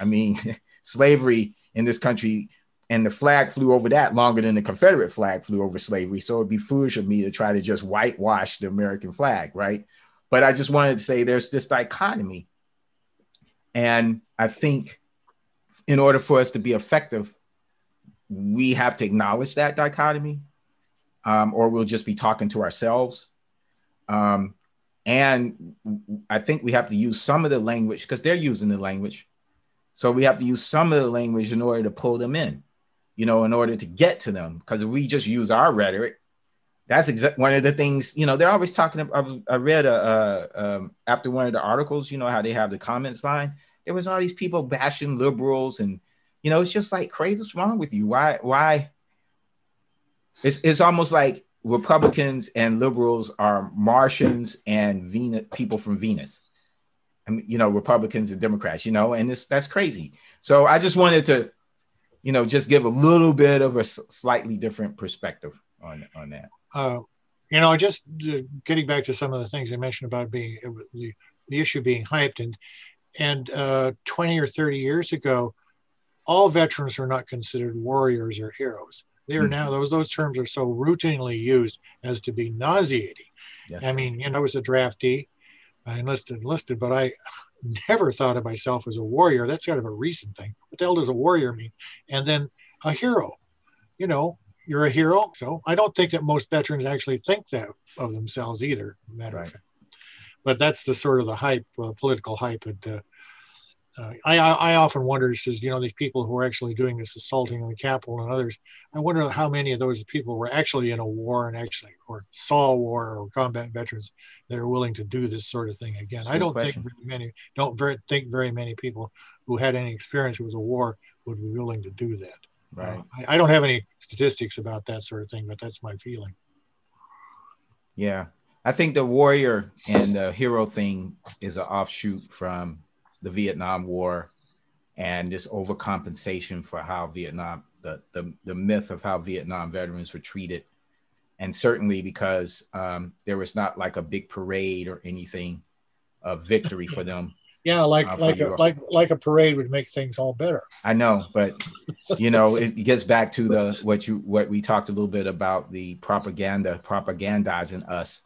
I mean, slavery in this country and the flag flew over that longer than the Confederate flag flew over slavery. So it'd be foolish of me to try to just whitewash the American flag, right? But I just wanted to say there's this dichotomy. And I think in order for us to be effective, we have to acknowledge that dichotomy, um, or we'll just be talking to ourselves. Um, and I think we have to use some of the language because they're using the language. So we have to use some of the language in order to pull them in, you know, in order to get to them. Because if we just use our rhetoric, that's exactly one of the things, you know, they're always talking about. I read a, um, after one of the articles, you know, how they have the comments line. There was all these people bashing liberals and, you know, it's just like crazy. What's wrong with you? Why, why? It's, it's almost like Republicans and liberals are Martians and Venus people from Venus. I mean, you know, Republicans and Democrats, you know, and it's that's crazy. So I just wanted to, you know, just give a little bit of a slightly different perspective on on that. Uh, you know, just uh, getting back to some of the things you mentioned about being the, the issue being hyped and and uh, 20 or 30 years ago, all veterans were not considered warriors or heroes. They are mm-hmm. now those those terms are so routinely used as to be nauseating. I mean, you know, I was a draftee, I enlisted enlisted, but I never thought of myself as a warrior. That's kind of a recent thing. What the hell does a warrior mean? And then a hero. You know, you're a hero. So I don't think that most veterans actually think that of themselves either. Matter right. of fact. But that's the sort of the hype, uh, political hype, and uh, uh, I, I often wonder, says, you know, these people who are actually doing this assaulting on the Capitol and others, I wonder how many of those people were actually in a war and actually, or saw war or combat veterans that are willing to do this sort of thing again. I don't question. think very many, don't very, think very many people who had any experience with a war would be willing to do that. Right. Uh, I, I don't have any statistics about that sort of thing, but that's my feeling. Yeah. I think the warrior and the hero thing is an offshoot from the Vietnam War and this overcompensation for how Vietnam, the, the, the myth of how Vietnam veterans were treated. And certainly because um, there was not like a big parade or anything of victory for them. Yeah, like uh, like a, like like a parade would make things all better. I know, but you know, it gets back to the what you what we talked a little bit about the propaganda propagandizing us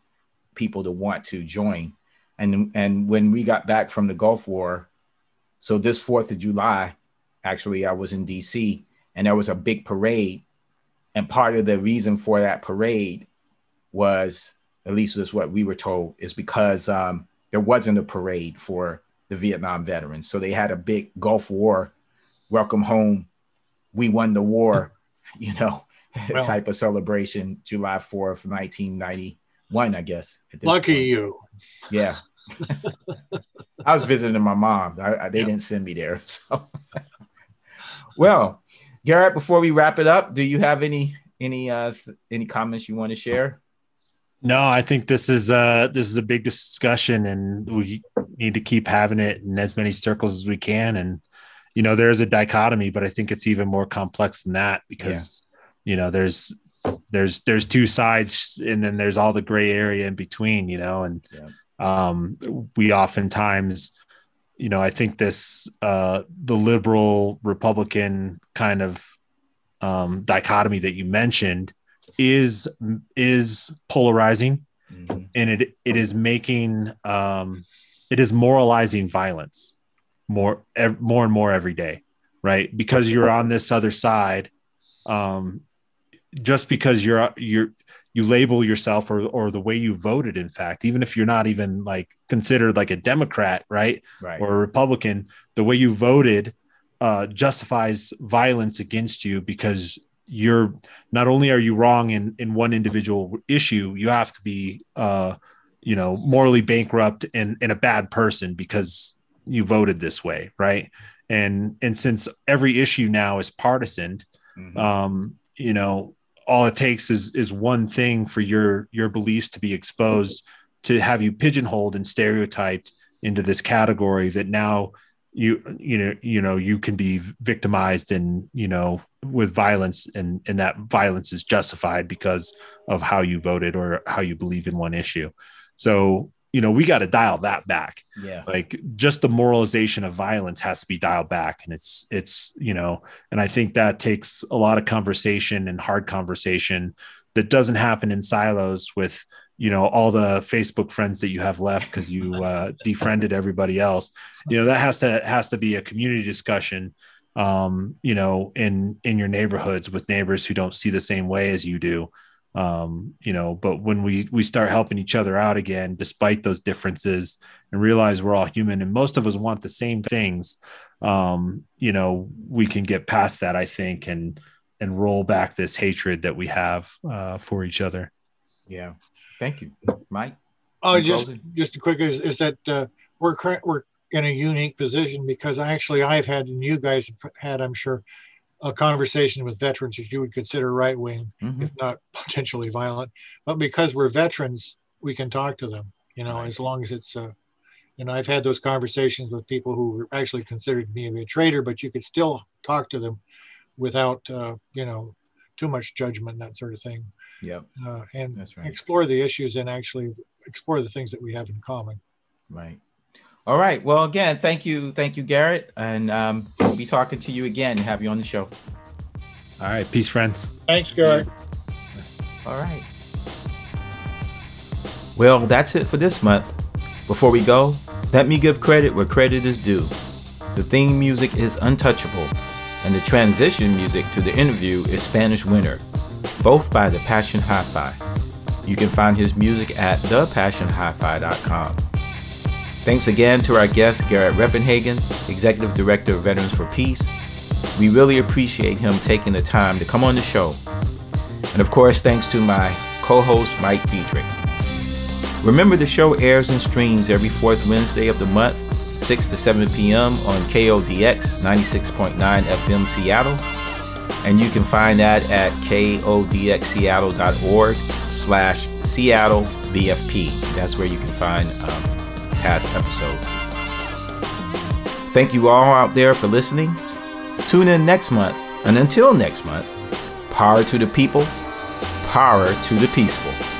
people to want to join. And and when we got back from the Gulf War, so this Fourth of July, actually, I was in D.C. and there was a big parade, and part of the reason for that parade was, at least that's what we were told, is because um, there wasn't a parade for the Vietnam veterans, so they had a big Gulf War welcome home, we won the war, you know, well, type of celebration, July 4th, 1990 one, I guess. Lucky point. you. Yeah. I was visiting my mom. I, I, they yep. didn't send me there. So, well, Garrett, before we wrap it up, do you have any any uh any comments you want to share? No, I think this is uh this is a big discussion, and we need to keep having it in as many circles as we can. And you know, there's a dichotomy, but I think it's even more complex than that because yeah. you know there's there's there's two sides and then there's all the gray area in between you know and yeah. um we oftentimes you know i think this uh the liberal republican kind of um dichotomy that you mentioned is is polarizing mm-hmm. and it it is making um it is moralizing violence more ev- more and more every day right because you're on this other side um just because you're you're you label yourself or or the way you voted in fact even if you're not even like considered like a democrat right, right. or a republican the way you voted uh, justifies violence against you because you're not only are you wrong in in one individual issue you have to be uh you know morally bankrupt and and a bad person because you voted this way right and and since every issue now is partisan mm-hmm. um you know all it takes is is one thing for your your beliefs to be exposed to have you pigeonholed and stereotyped into this category that now you you know you know you can be victimized and you know with violence and and that violence is justified because of how you voted or how you believe in one issue. So you know, we got to dial that back. Yeah. Like just the moralization of violence has to be dialed back. And it's, it's, you know, and I think that takes a lot of conversation and hard conversation that doesn't happen in silos with, you know, all the Facebook friends that you have left because you uh, defriended everybody else. You know, that has to, has to be a community discussion um, you know, in in your neighborhoods with neighbors who don't see the same way as you do um, you know but when we we start helping each other out again despite those differences and realize we're all human and most of us want the same things um, you know we can get past that i think and and roll back this hatred that we have uh, for each other. Yeah. Thank you. Mike? Oh just closing? just a quick is, is that uh, we're current we're in a unique position because actually i've had and you guys have had i'm sure a conversation with veterans that you would consider right wing, mm-hmm. if not potentially violent. But because we're veterans, we can talk to them. You know, right. as long as it's. Uh, and I've had those conversations with people who were actually considered me to be a traitor, but you could still talk to them without, uh, you know, too much judgment, that sort of thing. Yeah. Uh, and right. explore the issues and actually explore the things that we have in common. Right. All right. Well, again, thank you, thank you, Garrett, and um, we'll be talking to you again and have you on the show. All right. Peace, friends. Thanks, Garrett. All right. Well, that's it for this month. Before we go, let me give credit where credit is due. The theme music is untouchable, and the transition music to the interview is Spanish Winter, both by The Passion Hi Fi. You can find his music at thepassionhifi.com. Thanks again to our guest, Garrett Reppenhagen, Executive Director of Veterans for Peace. We really appreciate him taking the time to come on the show. And of course, thanks to my co host, Mike Dietrich. Remember, the show airs and streams every fourth Wednesday of the month, 6 to 7 p.m. on KODX 96.9 FM Seattle. And you can find that at kodxseattle.org slash Seattle VFP. That's where you can find um, past episode. Thank you all out there for listening. Tune in next month, and until next month, power to the people, power to the peaceful.